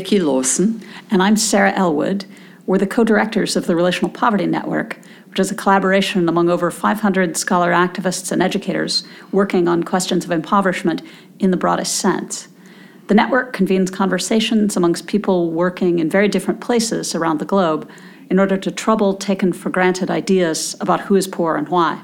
Vicky Lawson. And I'm Sarah Elwood. We're the co directors of the Relational Poverty Network, which is a collaboration among over 500 scholar activists and educators working on questions of impoverishment in the broadest sense. The network convenes conversations amongst people working in very different places around the globe in order to trouble taken for granted ideas about who is poor and why.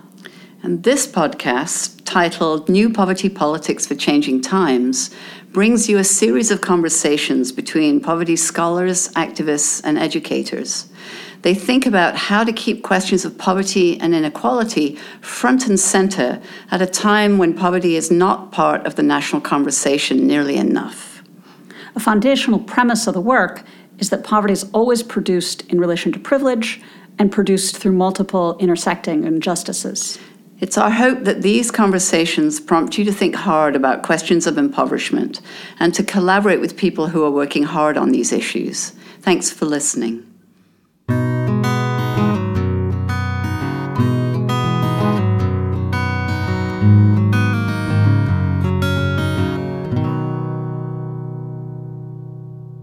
And this podcast, titled New Poverty Politics for Changing Times, brings you a series of conversations between poverty scholars, activists, and educators. They think about how to keep questions of poverty and inequality front and center at a time when poverty is not part of the national conversation nearly enough. A foundational premise of the work is that poverty is always produced in relation to privilege and produced through multiple intersecting injustices. It's our hope that these conversations prompt you to think hard about questions of impoverishment and to collaborate with people who are working hard on these issues. Thanks for listening.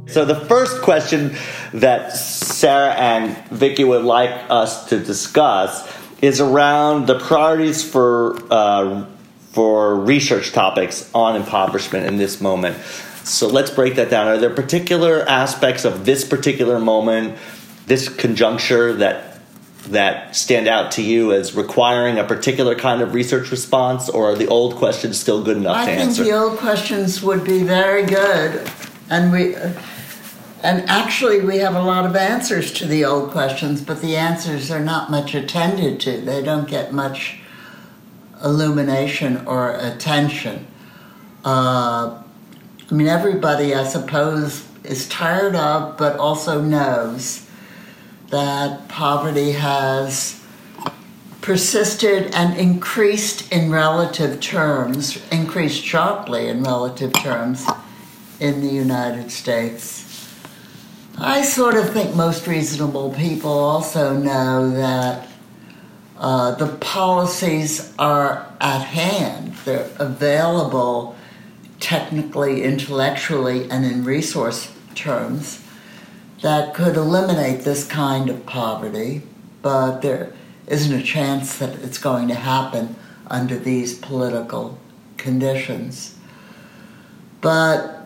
So the first question that Sarah and Vicky would like us to discuss is around the priorities for uh, for research topics on impoverishment in this moment. So let's break that down. Are there particular aspects of this particular moment, this conjuncture that that stand out to you as requiring a particular kind of research response, or are the old questions still good enough I to think answer? the old questions would be very good, and we. And actually, we have a lot of answers to the old questions, but the answers are not much attended to. They don't get much illumination or attention. Uh, I mean, everybody, I suppose, is tired of, but also knows that poverty has persisted and increased in relative terms, increased sharply in relative terms in the United States. I sort of think most reasonable people also know that uh, the policies are at hand. They're available technically, intellectually, and in resource terms that could eliminate this kind of poverty, but there isn't a chance that it's going to happen under these political conditions. But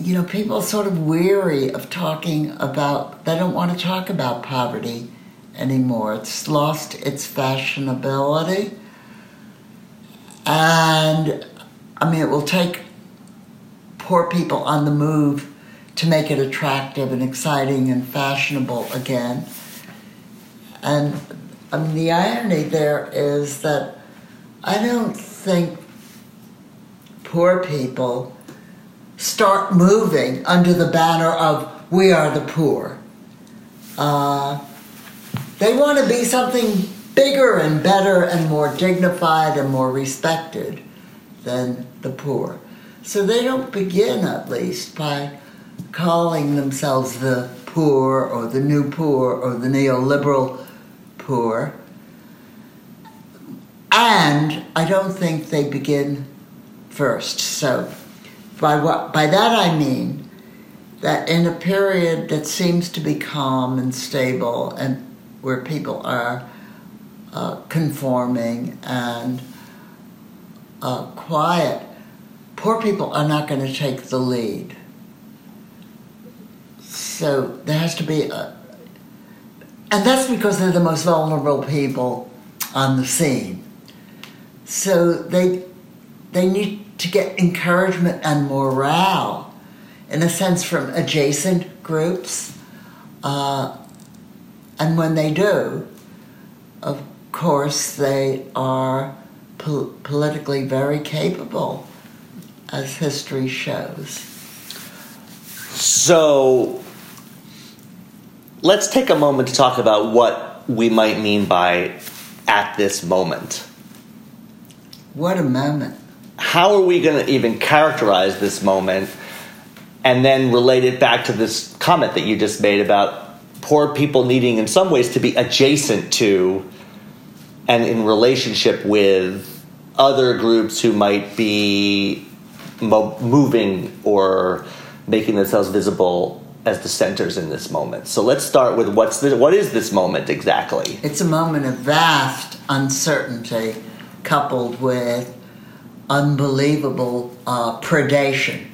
you know, people sort of weary of talking about, they don't want to talk about poverty anymore. It's lost its fashionability. And I mean, it will take poor people on the move to make it attractive and exciting and fashionable again. And I mean, the irony there is that I don't think poor people start moving under the banner of we are the poor. Uh, they want to be something bigger and better and more dignified and more respected than the poor. So they don't begin, at least, by calling themselves the poor or the new poor or the neoliberal poor. And I don't think they begin first. So by what by that I mean that in a period that seems to be calm and stable and where people are uh, conforming and uh, quiet, poor people are not going to take the lead. So there has to be a, and that's because they're the most vulnerable people on the scene. So they they need to get encouragement and morale, in a sense, from adjacent groups. Uh, and when they do, of course, they are po- politically very capable, as history shows. So let's take a moment to talk about what we might mean by at this moment. What a moment how are we going to even characterize this moment and then relate it back to this comment that you just made about poor people needing in some ways to be adjacent to and in relationship with other groups who might be mo- moving or making themselves visible as the centers in this moment. So let's start with what's the, what is this moment exactly? It's a moment of vast uncertainty coupled with unbelievable uh, predation.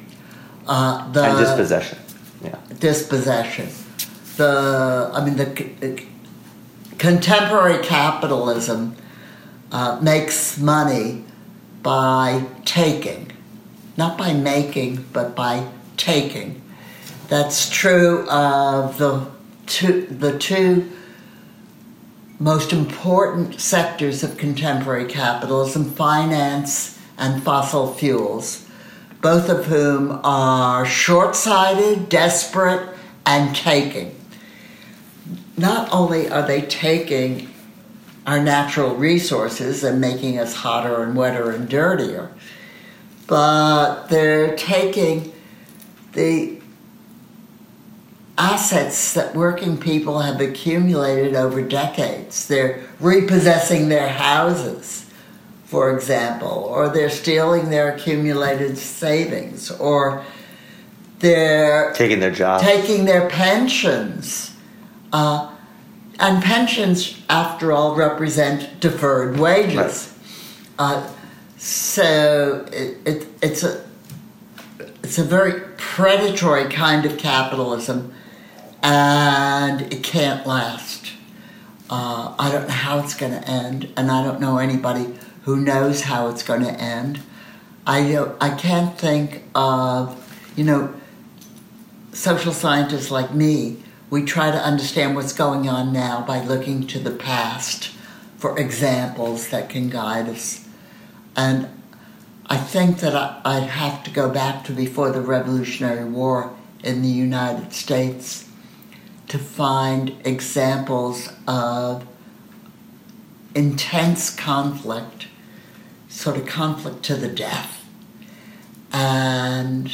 Uh, the and dispossession. Yeah. dispossession. The I mean the, c- contemporary capitalism uh, makes money by taking, not by making, but by taking. That's true of the two the two most important sectors of contemporary capitalism: finance and fossil fuels both of whom are short sighted, desperate, and taking. Not only are they taking our natural resources and making us hotter and wetter and dirtier, but they're taking the assets that working people have accumulated over decades. They're repossessing their houses for example, or they're stealing their accumulated savings, or they're taking their job, taking their pensions. Uh, and pensions, after all, represent deferred wages. Right. Uh, so it, it, it's a it's a very predatory kind of capitalism, and it can't last. Uh, I don't know how it's going to end, and I don't know anybody who knows how it's going to end. I, I can't think of, you know, social scientists like me, we try to understand what's going on now by looking to the past for examples that can guide us. And I think that I, I'd have to go back to before the Revolutionary War in the United States to find examples of intense conflict sort of conflict to the death. And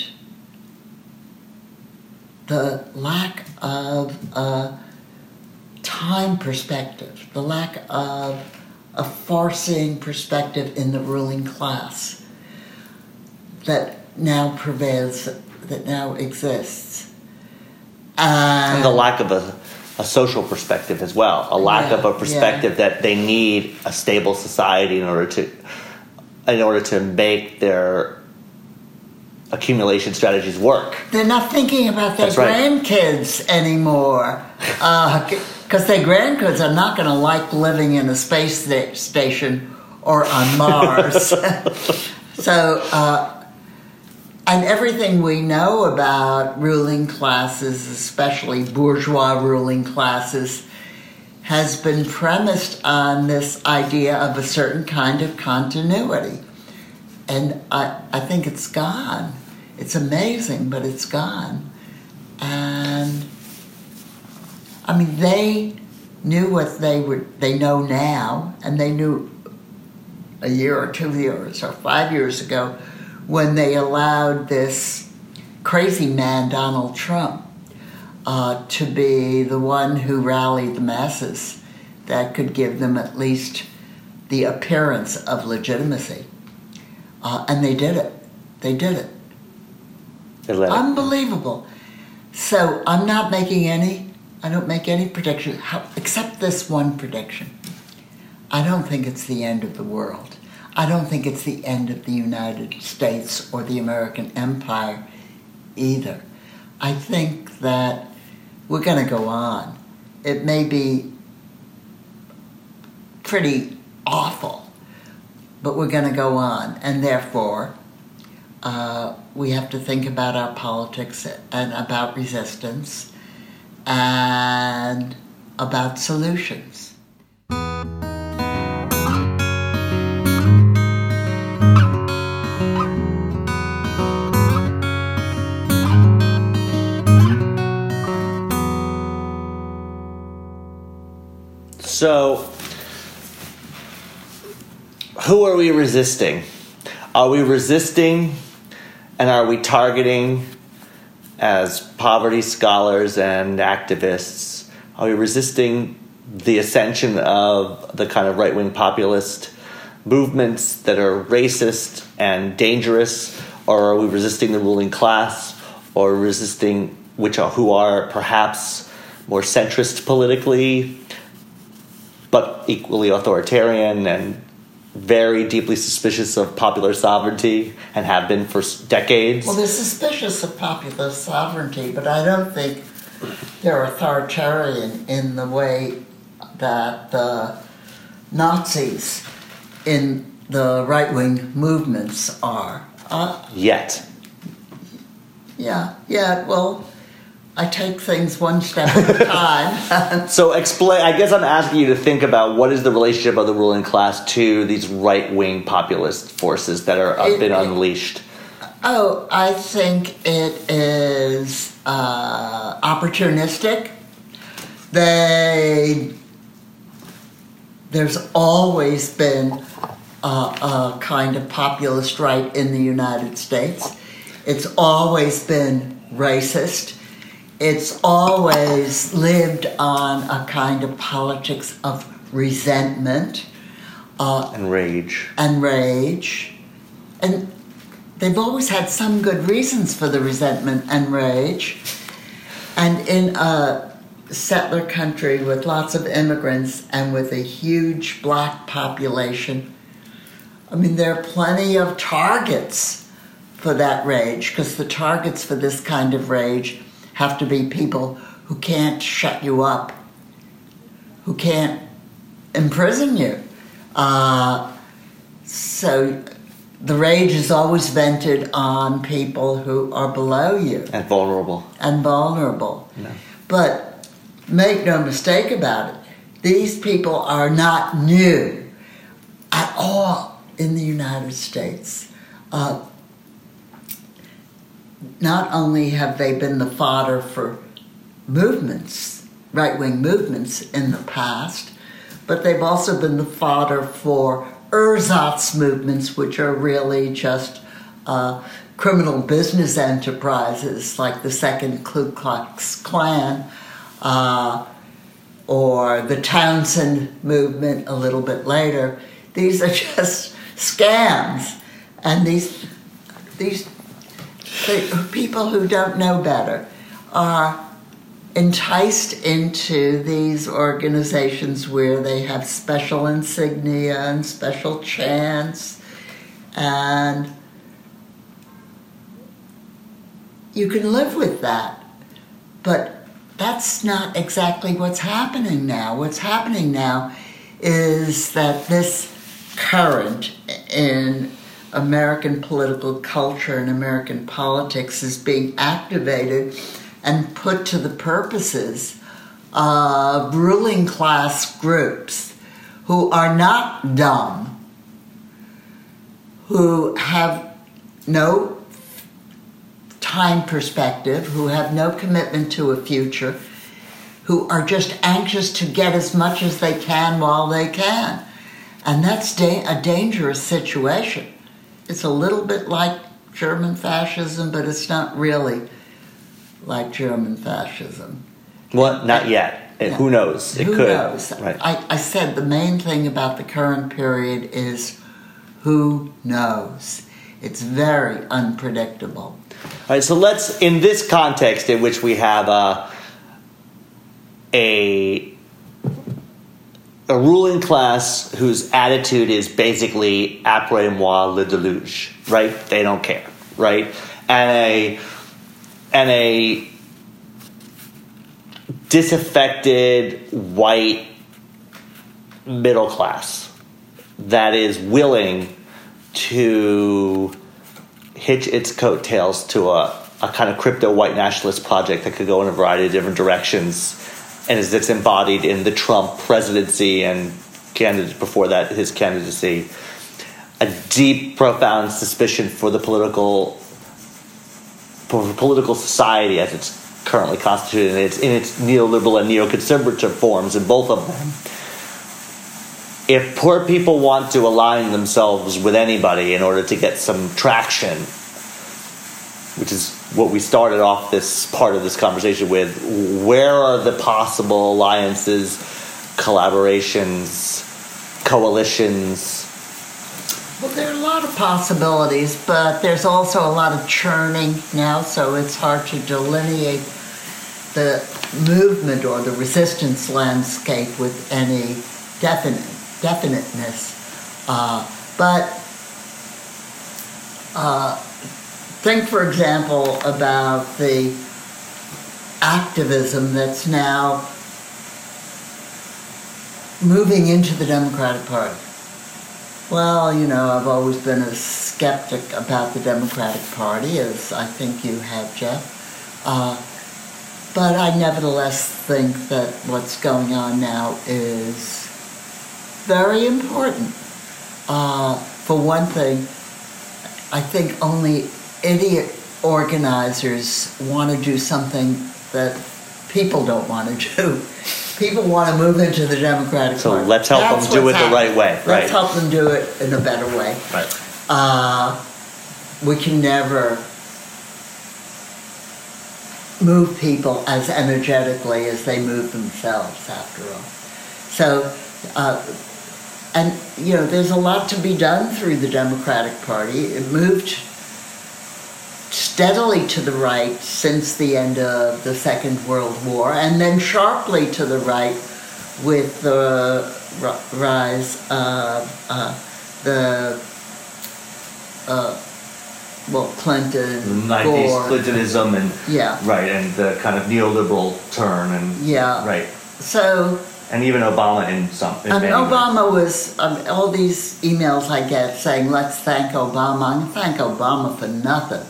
the lack of a time perspective, the lack of a far-seeing perspective in the ruling class that now prevails, that now exists. And, and the lack of a, a, social perspective as well, a lack yeah, of a perspective yeah. that they need a stable society in order to in order to make their accumulation strategies work. They're not thinking about their That's grandkids anymore because uh, their grandkids are not going to like living in a space station or on Mars. so, uh, and everything we know about ruling classes, especially bourgeois ruling classes, has been premised on this idea of a certain kind of continuity. And I, I think it's gone. It's amazing, but it's gone. And I mean, they knew what they would they know now, and they knew a year or two years or five years ago when they allowed this crazy man Donald Trump uh, to be the one who rallied the masses that could give them at least the appearance of legitimacy. Uh, and they did it. They did it. Unbelievable. So I'm not making any, I don't make any prediction, how, except this one prediction. I don't think it's the end of the world. I don't think it's the end of the United States or the American empire either. I think that we're going to go on. It may be pretty awful, but we're going to go on. And therefore, uh, we have to think about our politics and about resistance and about solutions. So, who are we resisting? Are we resisting and are we targeting as poverty scholars and activists? Are we resisting the ascension of the kind of right wing populist movements that are racist and dangerous? Or are we resisting the ruling class? Or resisting, which are who are perhaps more centrist politically, but equally authoritarian and very deeply suspicious of popular sovereignty and have been for decades. Well, they're suspicious of popular sovereignty, but I don't think they're authoritarian in the way that the Nazis in the right wing movements are. Uh, Yet. yeah, yeah, well, I take things one step at a time. So explain. I guess I'm asking you to think about what is the relationship of the ruling class to these right wing populist forces that are have It- been unleashed. oh, I think it is uh, opportunistic. They there's always been a, a kind of populist right in the United States. It's always been racist. It's always lived on a kind of politics of resentment uh, and rage. and rage. And they've always had some good reasons for the resentment and rage. And in a settler country with lots of immigrants and with a huge black population, I mean, there are plenty of targets for that rage because the targets for this kind of rage have to be people who can't shut you up, who can't imprison you. Uh, so the rage is always vented on people who are below you and vulnerable. and vulnerable. No. But make no mistake about it, these people are not new at all in the United States. Uh, not only have they been the fodder for movements, right wing movements in the past, but they've also been the fodder for ersatz movements, which are really just uh, criminal business enterprises like the Second Ku Klux Klan uh, or the Townsend movement a little bit later. These are just scams, and these these they, people who don't know better are enticed into these organizations where they have special insignia and special chants and you can live with that. But that's not exactly what's happening now. What's happening now is that this current in American political culture and American politics is being activated and put to the purposes of ruling class groups who are not dumb, who have no time perspective, who have no commitment to a future, who are just anxious to get as much as they can while they can. And that's da- a dangerous situation. It's a little bit like German fascism, but it's not really like German fascism. What? Not yet. Yeah. Who knows? It Who could. knows? Right. I, I said the main thing about the current period is who knows? It's very unpredictable. All right, so let's, in this context in which we have uh, a a ruling class whose attitude is basically après moi le deluge, right? They don't care, right? And a and a disaffected white middle class that is willing to hitch its coattails to a, a kind of crypto white nationalist project that could go in a variety of different directions and is that's embodied in the Trump presidency and candidate before that his candidacy. A deep profound suspicion for the political for political society as it's currently constituted in its in its neoliberal and neoconservative forms in both of them. If poor people want to align themselves with anybody in order to get some traction, which is what we started off this part of this conversation with, where are the possible alliances, collaborations, coalitions Well, there are a lot of possibilities, but there's also a lot of churning now, so it's hard to delineate the movement or the resistance landscape with any definite definiteness. Uh, but uh, think, for example, about the activism that's now moving into the Democratic Party. Well, you know, I've always been a skeptic about the Democratic Party, as I think you have, Jeff. Uh, but I nevertheless think that what's going on now is very important. Uh, for one thing, I think only idiot organizers want to do something that people don't want to do. People want to move into the Democratic So Party. So let's help That's them do it the right happening. way, Let's right. help them do it in a better way. Right. Uh, we can never move people as energetically as they move themselves, after all. So, uh, and you know, there's a lot to be done through the Democratic Party. It moved steadily to the right since the end of the Second World War, and then sharply to the right with the rise of uh, the uh, well Clinton, 90s Gore, Clintonism and yeah, right and the kind of neoliberal turn and yeah. right So and even Obama in some in And many ways. Obama was, um, all these emails I get saying, let's thank Obama. I'm thank Obama for nothing.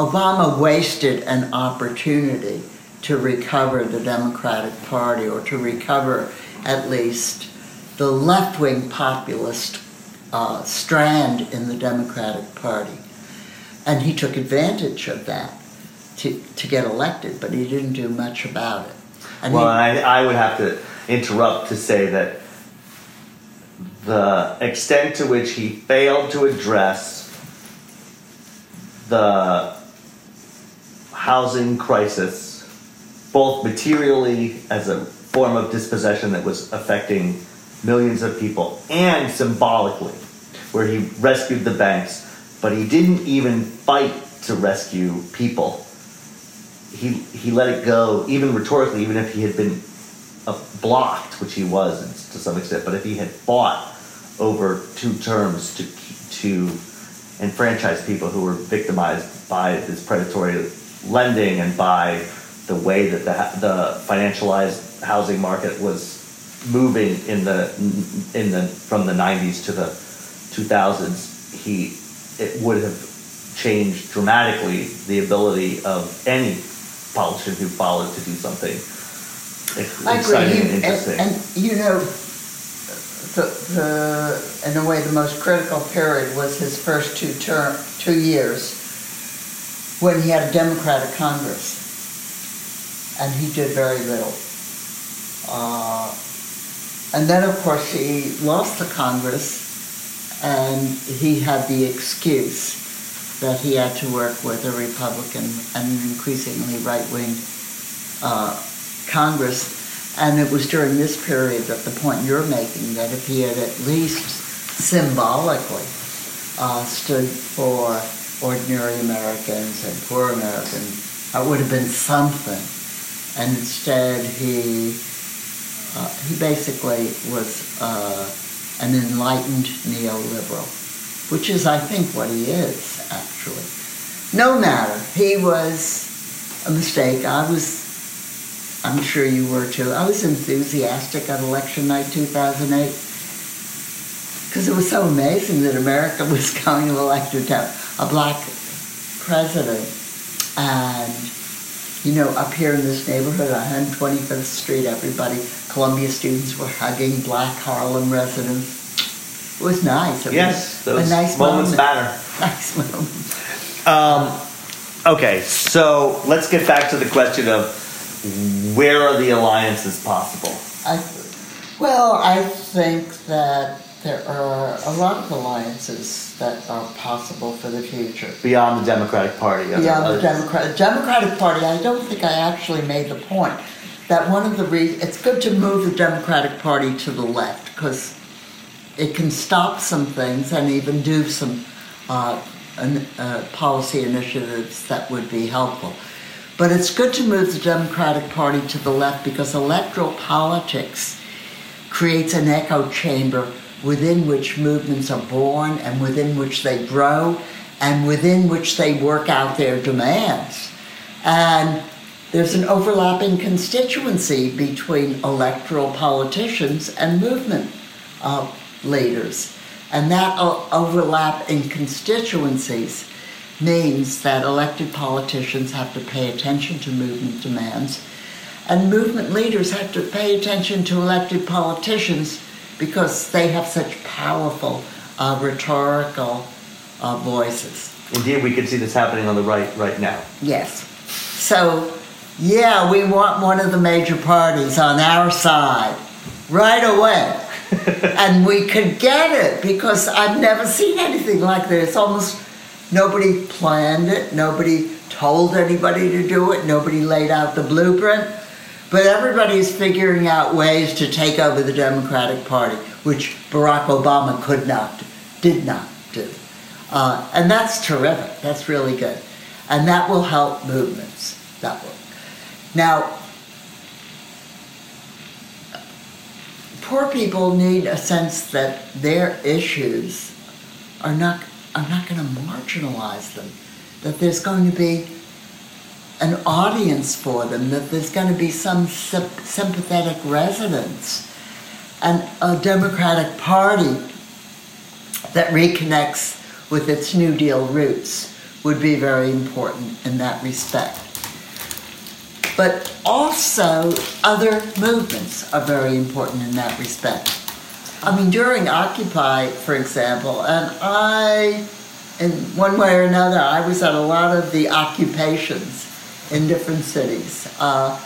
Obama wasted an opportunity to recover the Democratic Party or to recover at least the left wing populist uh, strand in the Democratic Party. And he took advantage of that to, to get elected, but he didn't do much about it. And well, he- I, I would have to interrupt to say that the extent to which he failed to address the housing crisis, both materially as a form of dispossession that was affecting millions of people, and symbolically, where he rescued the banks, but he didn't even fight to rescue people he he let it go, even rhetorically, even if he had been uh, blocked, which he was to some extent. But if he had fought over two terms to to enfranchise people who were victimized by this predatory lending and by the way that the the financialized housing market was moving in the in the from the 90s to the 2000s, he it would have changed dramatically the ability of any politician who followed to do something exciting and You, interesting. and, and you know, the, the in a way the most critical period was his first two term two years when he had a Democratic Congress, and he did very little. Uh, and then of course he lost the Congress, and he had the excuse that he had to work with a Republican and an increasingly right-wing uh, Congress. And it was during this period that the point you're making that if he had at least symbolically uh, stood for ordinary Americans and poor Americans, that would have been something. And instead, he uh, he basically was uh, an enlightened neoliberal, which is, I think, what he is actually. No matter, he was a mistake. I was I'm sure you were too. I was enthusiastic on election night 2008 because it was so amazing that America was going to elect a, a black president. And, you know, up here in this neighborhood on 125th Street, everybody, Columbia students were hugging black Harlem residents. It was nice. It yes, was those a nice moments moment. matter. Nice moment. Um, okay, so let's get back to the question of where are the alliances possible? I, well, I think that there are a lot of alliances that are possible for the future. Beyond the Democratic Party. Beyond the others? Democrat, Democratic Party, I don't think I actually made the point that one of the reasons it's good to move the Democratic Party to the left because it can stop some things and even do some uh, an, uh, policy initiatives that would be helpful. But it's good to move the Democratic Party to the left because electoral politics creates an echo chamber within which movements are born and within which they grow and within which they work out their demands. And there's an overlapping constituency between electoral politicians and movement uh, leaders. And that overlap in constituencies means that elected politicians have to pay attention to movement demands, and movement leaders have to pay attention to elected politicians because they have such powerful uh, rhetorical uh, voices. Indeed, we can see this happening on the right right now. Yes. So, yeah, we want one of the major parties on our side right away. and we could get it because I've never seen anything like this. Almost nobody planned it, nobody told anybody to do it, nobody laid out the blueprint. But everybody's figuring out ways to take over the Democratic Party, which Barack Obama could not, did not do. Uh, and that's terrific. That's really good. And that will help movements. That will. Now, poor people need a sense that their issues are not are not going to marginalize them. That there's going to be an audience for them. That there's going to be some sympathetic resonance, and a Democratic Party that reconnects with its New Deal roots would be very important in that respect but also other movements are very important in that respect. I mean, during Occupy, for example, and I, in one way or another, I was at a lot of the occupations in different cities. Uh,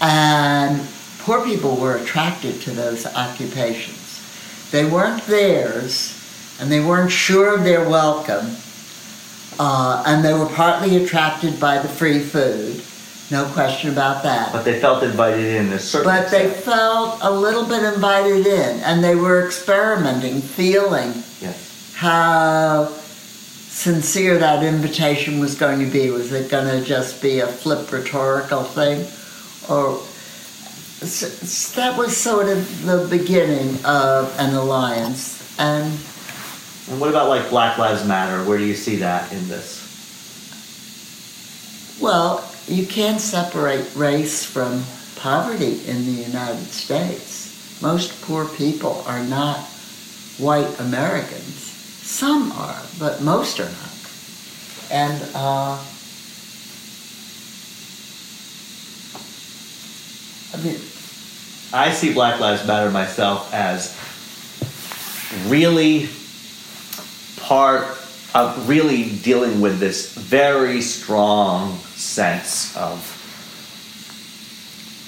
and poor people were attracted to those occupations. They weren't theirs, and they weren't sure of their welcome, uh, and they were partly attracted by the free food no question about that. But they felt invited in certain But they felt a little bit invited in, and they were experimenting, feeling yes. how sincere that invitation was going to be. Was it going to just be a flip rhetorical thing? Or that was sort of the beginning of an alliance. And, and what about like Black Lives Matter? Where do you see that in this? Well, you can't separate race from poverty in the United States. Most poor people are not white Americans. Some are, but most are not. And uh, I mean, I see Black Lives Matter myself as really part of really dealing with this very strong sense of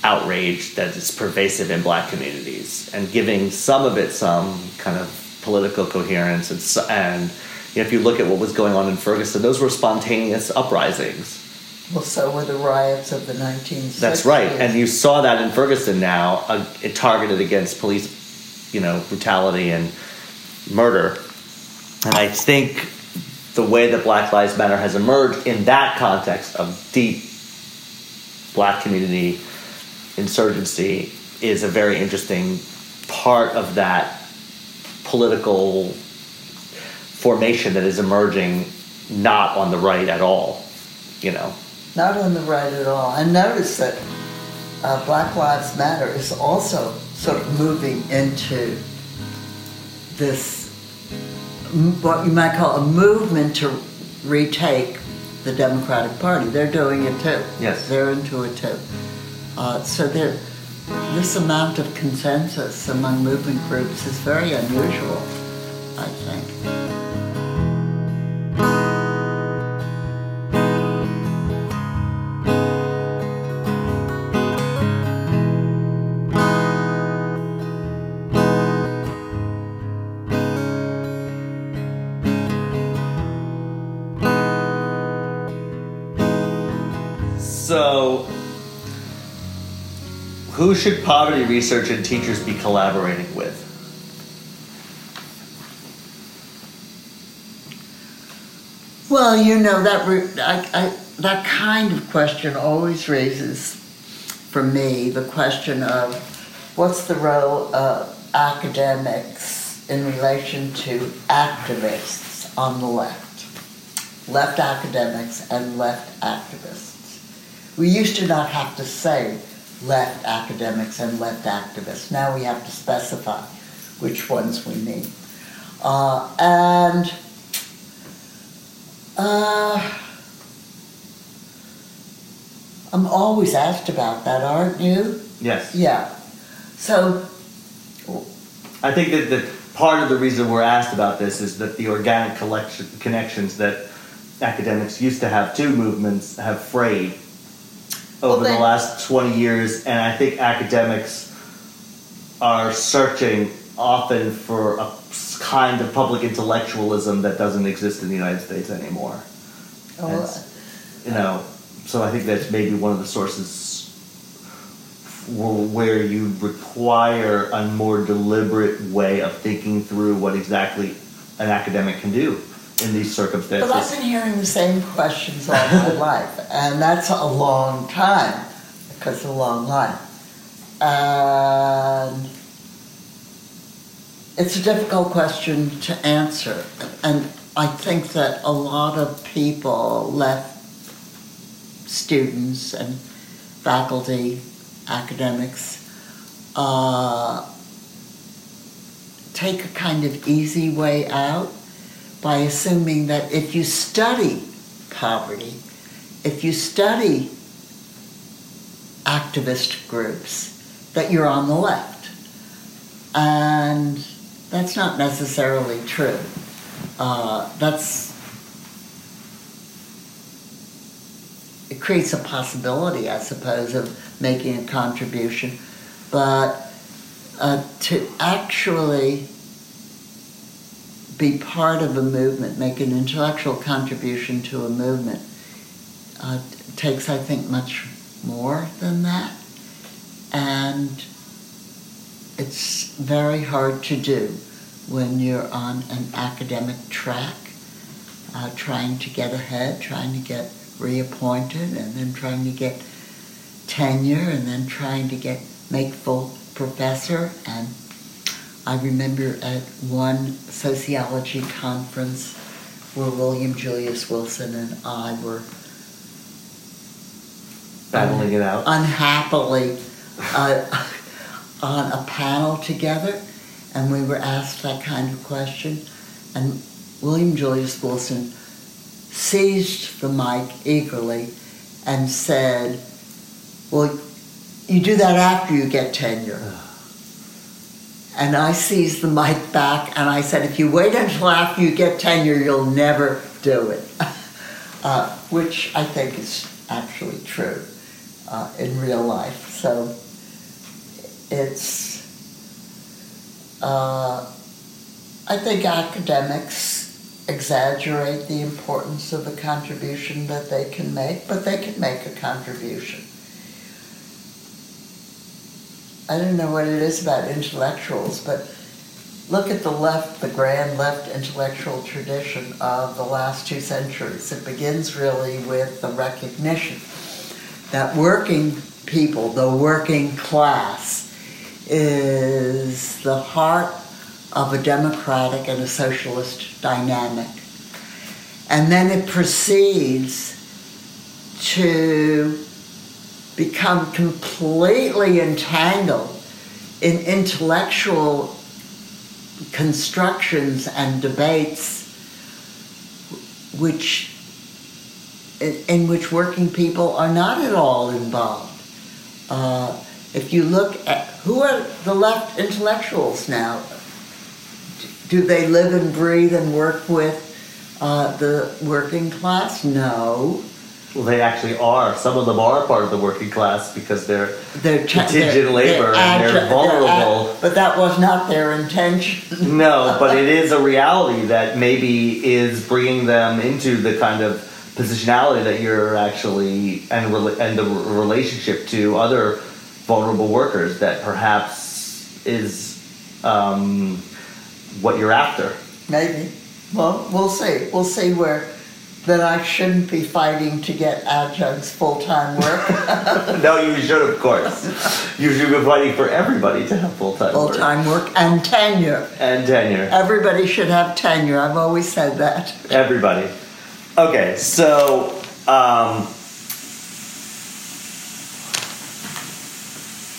outrage that is pervasive in black communities and giving some of it some kind of political coherence and, and if you look at what was going on in Ferguson, those were spontaneous uprisings. Well, so were the riots of the 1960s. That's right, and you saw that in Ferguson now, uh, it targeted against police, you know, brutality and murder. And I think the way that Black Lives Matter has emerged in that context of deep black community insurgency is a very interesting part of that political formation that is emerging not on the right at all, you know. Not on the right at all. And notice that uh, Black Lives Matter is also sort of moving into this what you might call a movement to retake the Democratic Party. They're doing it too. Yes. They're into it too. Uh, so there, this amount of consensus among movement groups is very unusual, I think. Who should poverty research and teachers be collaborating with? Well, you know that I, I, that kind of question always raises, for me, the question of what's the role of academics in relation to activists on the left, left academics and left activists. We used to not have to say left academics and left activists. Now we have to specify which ones we mean. Uh, and uh, I'm always asked about that, aren't you? Yes. Yeah. So, I think that the part of the reason we're asked about this is that the organic collection, connections that academics used to have to movements have frayed over Well, the last 20 years, and I think academics are searching often for a kind of public intellectualism that doesn't exist in the United States anymore. oh, It's- you know, so I think that's maybe one of the sources where you require a more deliberate way of thinking through what exactly an academic can do in these circumstances. but I've been hearing the same questions all my life, and that's a long time, because it's a long life. And it's a difficult question to answer, and I think that a lot of people left students and faculty, academics, uh, take a kind of easy way out by assuming that if you study poverty, if you study activist groups, that you're on the left. And that's not necessarily true. Uh, that's it creates a possibility, I suppose, of making a contribution, but uh, to actually be part of a movement, make an intellectual contribution to a movement, uh, takes, I think, much more than that. And it's very hard to do when you're on an academic track, uh, trying to get ahead, trying to get reappointed, and then trying to get tenure, and then trying to get make full professor. And I remember at one sociology conference where William Julius Wilson and I were Battling it out. unhappily uh, on a panel together, and we were asked that kind of question, and William Julius Wilson seized the mic eagerly and said, "Well, you do that after you get tenure." And I seized the mic back and I said, if you wait until after you get tenure, you'll never do it. uh, which I think is actually true uh, in real life. So it's, uh, I think academics exaggerate the importance of the contribution that they can make, but they can make a contribution. I don't know what it is about intellectuals, but look at the left, the grand left intellectual tradition of the last two centuries. It begins really with the recognition that working people, the working class, is the heart of a democratic and a socialist dynamic. And then it proceeds to become completely entangled in intellectual constructions and debates which in, which working people are not at all involved. Uh, if you look at who are the left intellectuals now, do they live and breathe and work with uh, the working class? No. Well, they actually are. Some of them are part of the working class because they're They're cha- Contingent they're- labor and they're vulnerable. ag- but that was not their intention. No, but it is a reality that maybe is bringing them into the kind of positionality that you're actually and and the relationship to other vulnerable workers that perhaps is um, what you're after. Maybe. Well, we'll see. We'll see where that I shouldn't be fighting to get adjuncts full-time work. no, you should, of course. You should be fighting for everybody to have full time work. full-time work and tenure. and tenure. Everybody should have tenure. I've always said that. Everybody. Okay, so um,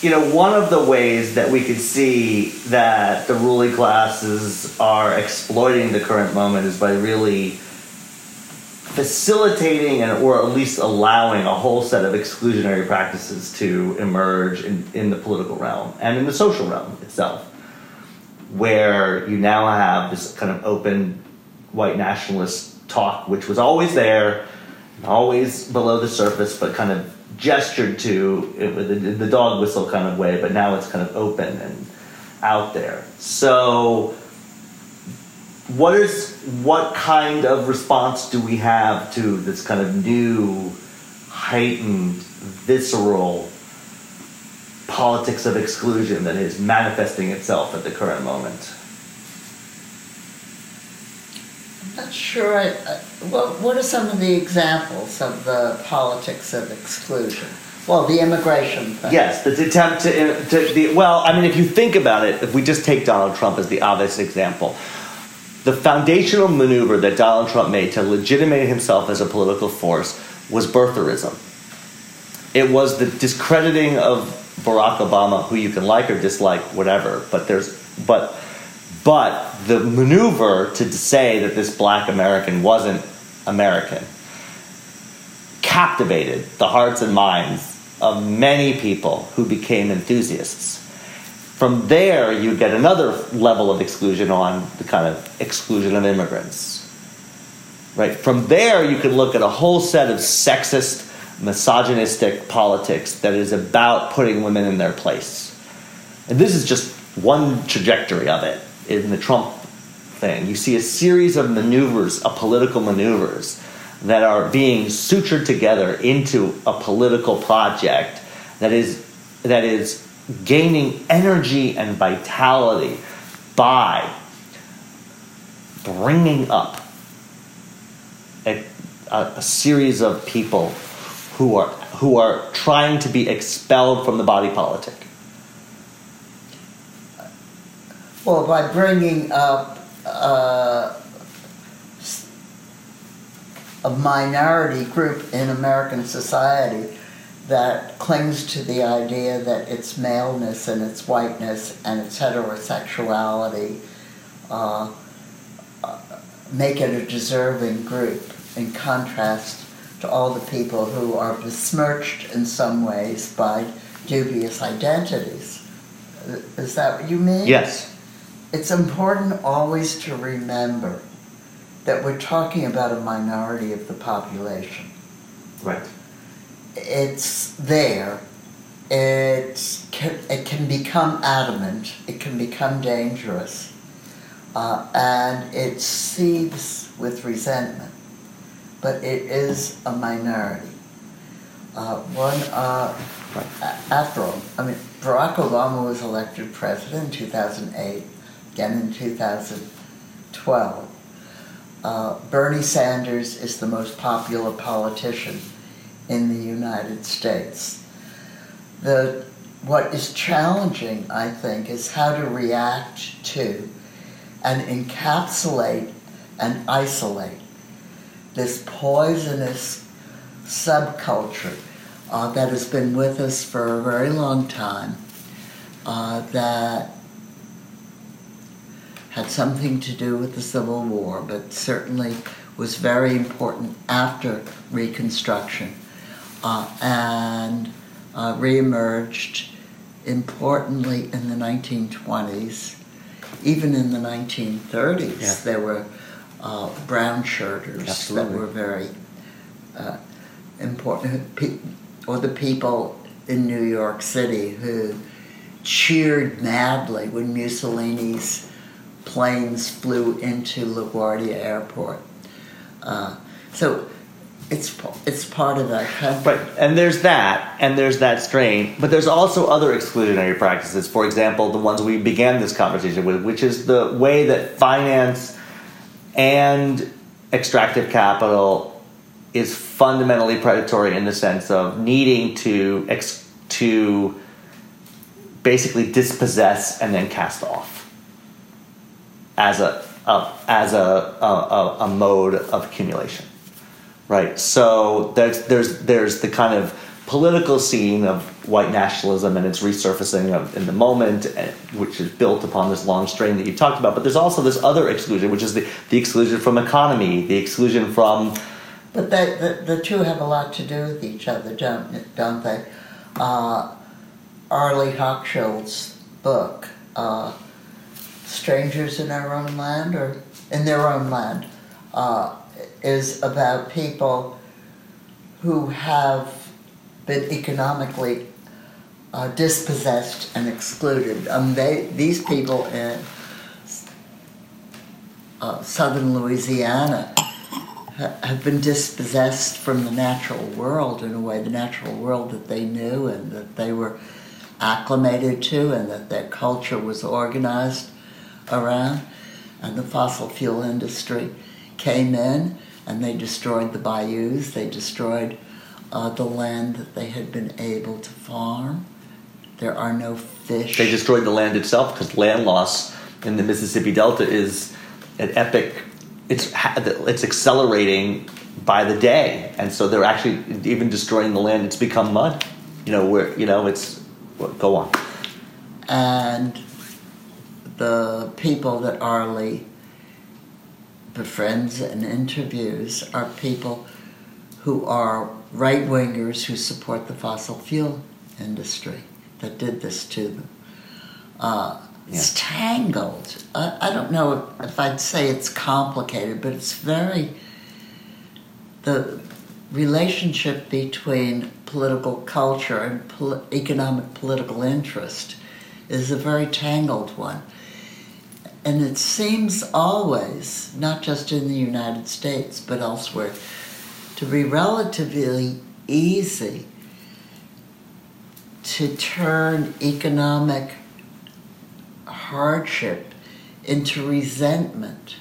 you know, one of the ways that we could see that the ruling classes are exploiting the current moment is by really facilitating and or at least allowing a whole set of exclusionary practices to emerge in, in the political realm and in the social realm itself where you now have this kind of open white nationalist talk which was always there always below the surface but kind of gestured to in the, the dog whistle kind of way but now it's kind of open and out there. So what is what kind of response do we have to this kind of new heightened visceral politics of exclusion that is manifesting itself at the current moment I'm not sure. I, I, what, what are some of the examples of the politics of exclusion? Well, the immigration thing. yes the attempt to, to the well i mean if you think about it if we just take donald trump as the obvious example the foundational maneuver that donald trump made to legitimate himself as a political force was birtherism it was the discrediting of Barack Obama, who you can like or dislike, whatever. But there's but but the maneuver to say that this black American wasn't American captivated the hearts and minds of many people who became enthusiasts. From there, you get another level of exclusion on the kind of exclusion of immigrants. Right? From there, you can look at a whole set of sexist, misogynistic politics that is about putting women in their place. And this is just one trajectory of it in the Trump thing. You see a series of maneuvers, of political maneuvers, that are being sutured together into a political project that is that is gaining energy and vitality by bringing up a, a, a series of people who are who are trying to be expelled from the body politic. Well, by bringing up uh, a minority group in American society that clings to the idea that its maleness and its whiteness and its heterosexuality uh, make it a deserving group in contrast to all the people who are besmirched in some ways by dubious identities. Is that what you mean? Yes. It's important always to remember that we're talking about a minority of the population. Right. It's there. It's, it can become adamant. It can become dangerous. Uh, and it seethes with resentment. But it is a minority. Uh, one, uh, after all, I mean, Barack Obama was elected president in 2008, again in 2012. Uh, Bernie Sanders is the most popular politician in the United States. The, what is challenging, I think, is how to react to and encapsulate and isolate this poisonous subculture uh, that has been with us for a very long time, uh, that had something to do with the Civil War, but certainly was very important after Reconstruction uh, and uh, reemerged importantly in the 1920s. Even in the 1930s, Yeah. there were uh, brown shirters Absolutely. that were very uh, important, pe- or the people in New York City who cheered madly when Mussolini's planes flew into LaGuardia Airport. Uh, so it's it's part of that. Right, and there's that, and there's that strain, but there's also other exclusionary practices. For example, the ones we began this conversation with, which is the way that finance and extractive capital is fundamentally predatory in the sense of needing to ex- to basically dispossess and then cast off as a, a as a, a, a mode of accumulation, right? So there's there's there's the kind of political scene of white nationalism and its resurfacing of, in the moment, eh, which is built upon this long strain that you talked about. But there's also this other exclusion, which is the, the exclusion from economy, the exclusion from. But they, the, the two have a lot to do with each other, don't, don't they? Uh, Arlie Hochschild's book, uh, Strangers in Our Own Land, or In Their Own Land, uh, is about people who have been economically uh, dispossessed and excluded. Um, they, these people in uh, southern Louisiana ha- have been dispossessed from the natural world in a way, the natural world that they knew and that they were acclimated to and that their culture was organized around. And the fossil fuel industry came in and they destroyed the bayous, they destroyed uh, the land that they had been able to farm. There are no fish. They destroyed the land itself because land loss in the Mississippi Delta is an epic. It's it's accelerating by the day, and so they're actually even destroying the land. It's become mud. You know where you know it's. Go on. And the people that Arlie befriends and interviews are people who are right wingers who support the fossil fuel industry that did this to them. Uh, yeah. It's tangled. I, I don't know if, if I'd say it's complicated, but it's very. The relationship between political culture and pol- economic political interest is a very tangled one. And it seems always, not just in the United States, but elsewhere, to be relatively easy to turn economic hardship into resentment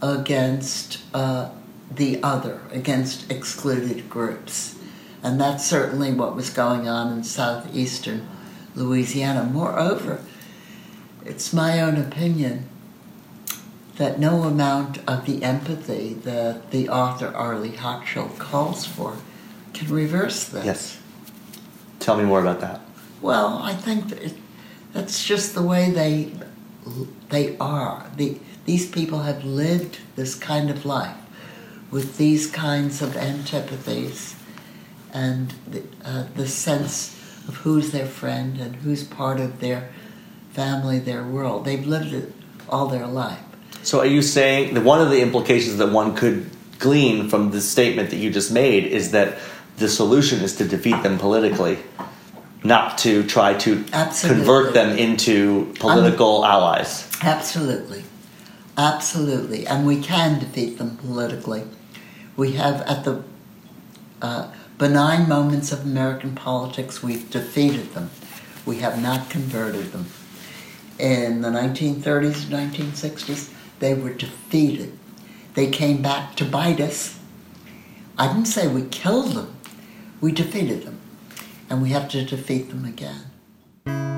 against uh, the other, against excluded groups. And that's certainly what was going on in southeastern Louisiana. Moreover, it's my own opinion that no amount of the empathy that the author Arlie Hochschild calls for can reverse this. Yes. Tell me more about that. Well, I think that it, that's just the way they they are. The, these people have lived this kind of life with these kinds of antipathies and the, uh, the sense of who's their friend and who's part of their family, their world. They've lived it all their life. So, are you saying that one of the implications that one could glean from the statement that you just made is that the solution is to defeat them politically, not to try to Absolutely. convert them into political I'm, allies? Absolutely. Absolutely. And we can defeat them politically. We have, at the uh, benign moments of American politics, we've defeated them. We have not converted them. In the 1930s and 1960s, they were defeated. They came back to bite us. I didn't say we killed them, we defeated them. And we have to defeat them again.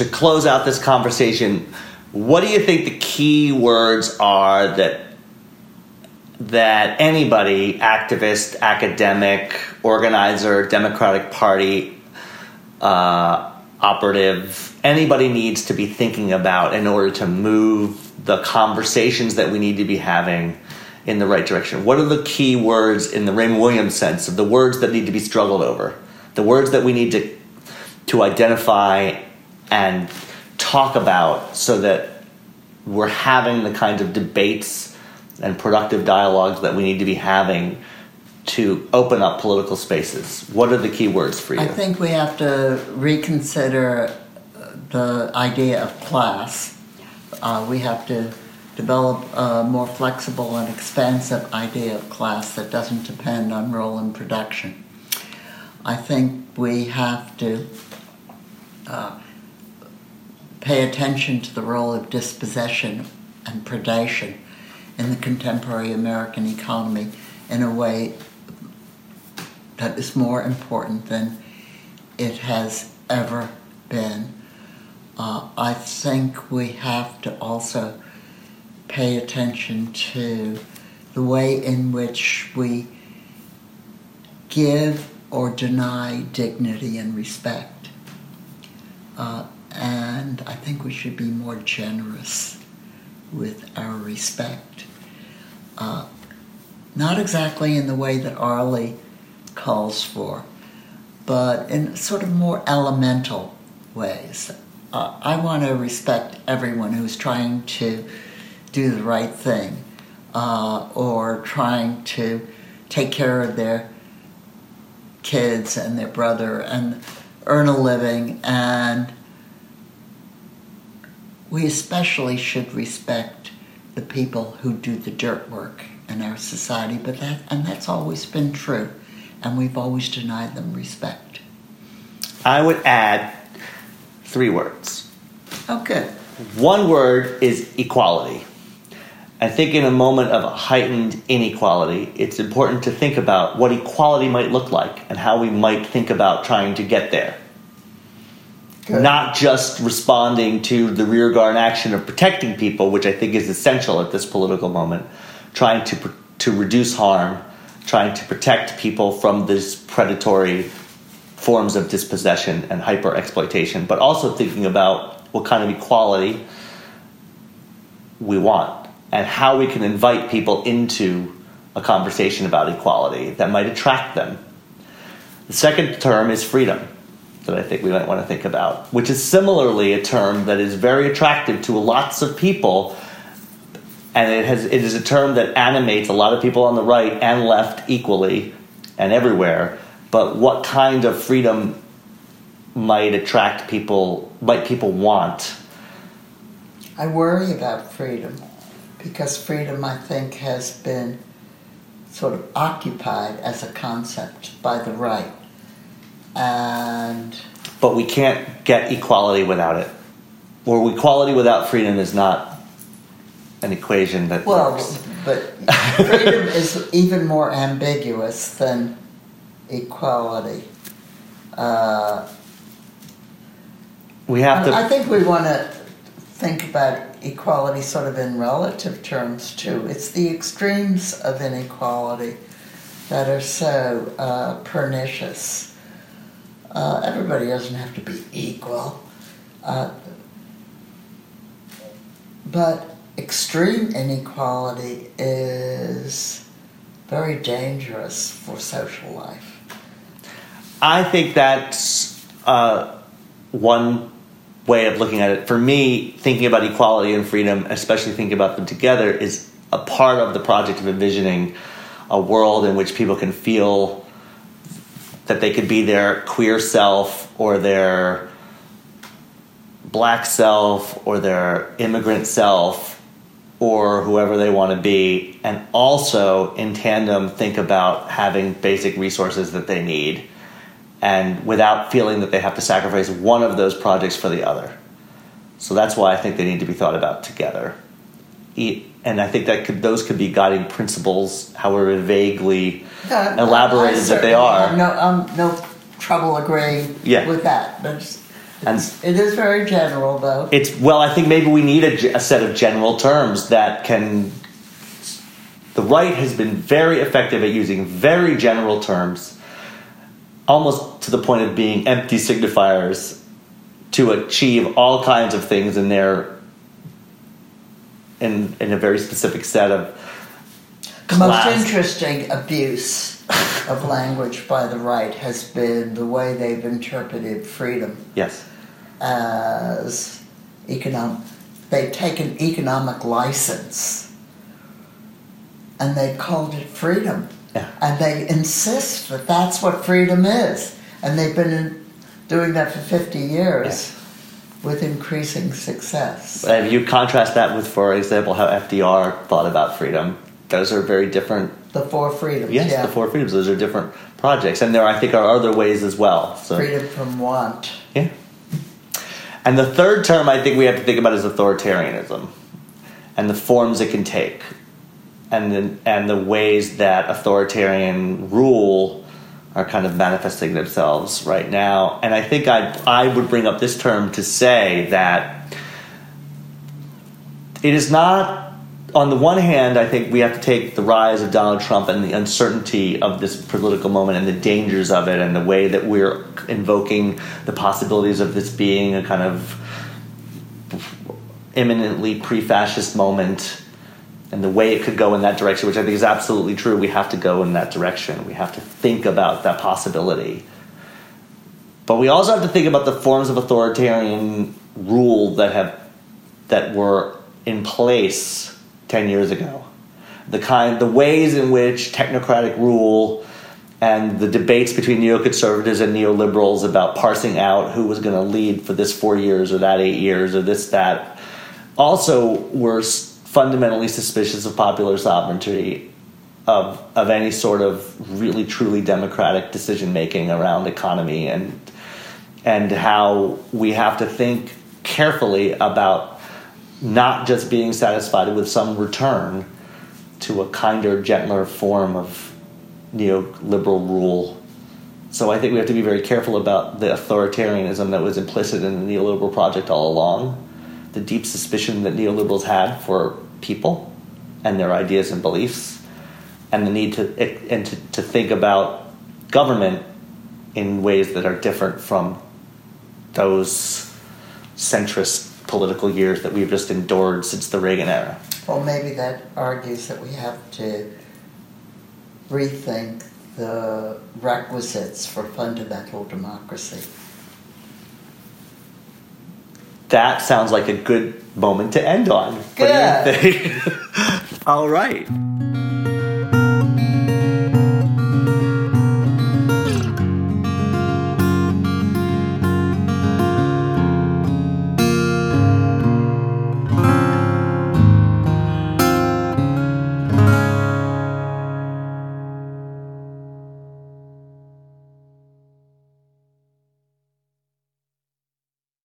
To close out this conversation, what do you think the key words are that that anybody, activist, academic, organizer, Democratic Party uh, operative, anybody needs to be thinking about in order to move the conversations that we need to be having in the right direction? What are the key words in the Raymond Williams sense of the words that need to be struggled over? The words that we need to to identify and talk about so that we're having the kinds of debates and productive dialogues that we need to be having to open up political spaces? What are the key words for you? I think we have to reconsider the idea of class. Uh, we have to develop a more flexible and expansive idea of class that doesn't depend on role in production. I think we have to uh, pay attention to the role of dispossession and predation in the contemporary American economy in a way that is more important than it has ever been. Uh, I think we have to also pay attention to the way in which we give or deny dignity and respect. Uh, and I think we should be more generous with our respect. Uh, not exactly in the way that Arlie calls for, but in sort of more elemental ways. Uh, I want to respect everyone who's trying to do the right thing uh, or trying to take care of their kids and their brother and earn a living and we especially should respect the people who do the dirt work in our society but that and that's always been true and we've always denied them respect I would add three words. Oh, okay One word is equality. I think in a moment of heightened inequality, it's important to think about what equality might look like and how we might think about trying to get there. Good. Not just responding to the rearguard action of protecting people, which I think is essential at this political moment, trying to, to reduce harm, trying to protect people from these predatory forms of dispossession and hyper exploitation, but also thinking about what kind of equality we want and how we can invite people into a conversation about equality that might attract them. The second term is freedom that I think we might want to think about, which is similarly a term that is very attractive to lots of people. And it, has, it is a term that animates a lot of people on the right and left equally and everywhere. But what kind of freedom might attract people, might people want? I worry about freedom because freedom, I think, has been sort of occupied as a concept by the right. And But we can't get equality without it. Or equality without freedom is not an equation that well, works. but freedom is even more ambiguous than equality. Uh, We have to. I think we want to think about equality sort of in relative terms too. It's the extremes of inequality that are so uh, pernicious. Uh, everybody doesn't have to be equal, uh, but extreme inequality is very dangerous for social life. I think that's uh, one way of looking at it. For me, thinking about equality and freedom, especially thinking about them together, is a part of the project of envisioning a world in which people can feel that they could be their queer self or their black self or their immigrant self or whoever they want to be, and also in tandem think about having basic resources that they need and without feeling that they have to sacrifice one of those projects for the other. So that's why I think they need to be thought about together. And I think that could, those could be guiding principles, however vaguely Yeah, elaborated that they are. No, um, no trouble agreeing Yeah. with that. But it's, And it is very general, though. it's well, I think maybe we need a, a set of general terms that can. The right has been very effective at using very general terms, almost to the point of being empty signifiers, to achieve all kinds of things in their in in a very specific set of The most interesting abuse of language by the right has been the way they've interpreted freedom yes. as economic. They've taken economic license and they called it freedom. Yeah. And they insist that that's what freedom is. And they've been doing that for 50 years with increasing success. If you contrast that with, for example, how FDR thought about freedom, those are very different. The four freedoms. Yes, yeah. the four freedoms. Those are different projects, and there I think are other ways as well. So Freedom from want. yeah. And the third term I think we have to think about is authoritarianism, and the forms it can take, and the and the ways that authoritarian rule are kind of manifesting themselves right now. And I think I I would bring up this term to say that it is not on the one hand, I think we have to take the rise of Donald Trump and the uncertainty of this political moment and the dangers of it and the way that we're invoking the possibilities of this being a kind of imminently pre fascist moment and the way it could go in that direction, which I think is absolutely true. We have to go in that direction. We have to think about that possibility. But we also have to think about the forms of authoritarian rule that have that were in place 10 years ago. The kind the ways in which technocratic rule and the debates between neoconservatives and neoliberals about parsing out who was going to lead for this 4 years or that 8 years or this that also were fundamentally suspicious of popular sovereignty of of any sort of really truly democratic decision making around economy and and how we have to think carefully about not just being satisfied with some return to a kinder, gentler form of neoliberal rule. So I think we have to be very careful about the authoritarianism that was implicit in the neoliberal project all along, the deep suspicion that neoliberals had for people and their ideas and beliefs, and the need to and to, to think about government in ways that are different from those centrist political years that we've just endured since the Reagan era. Well, maybe that argues that we have to rethink the requisites for fundamental democracy. That sounds like a good moment to end on. What do you Good. think? All right.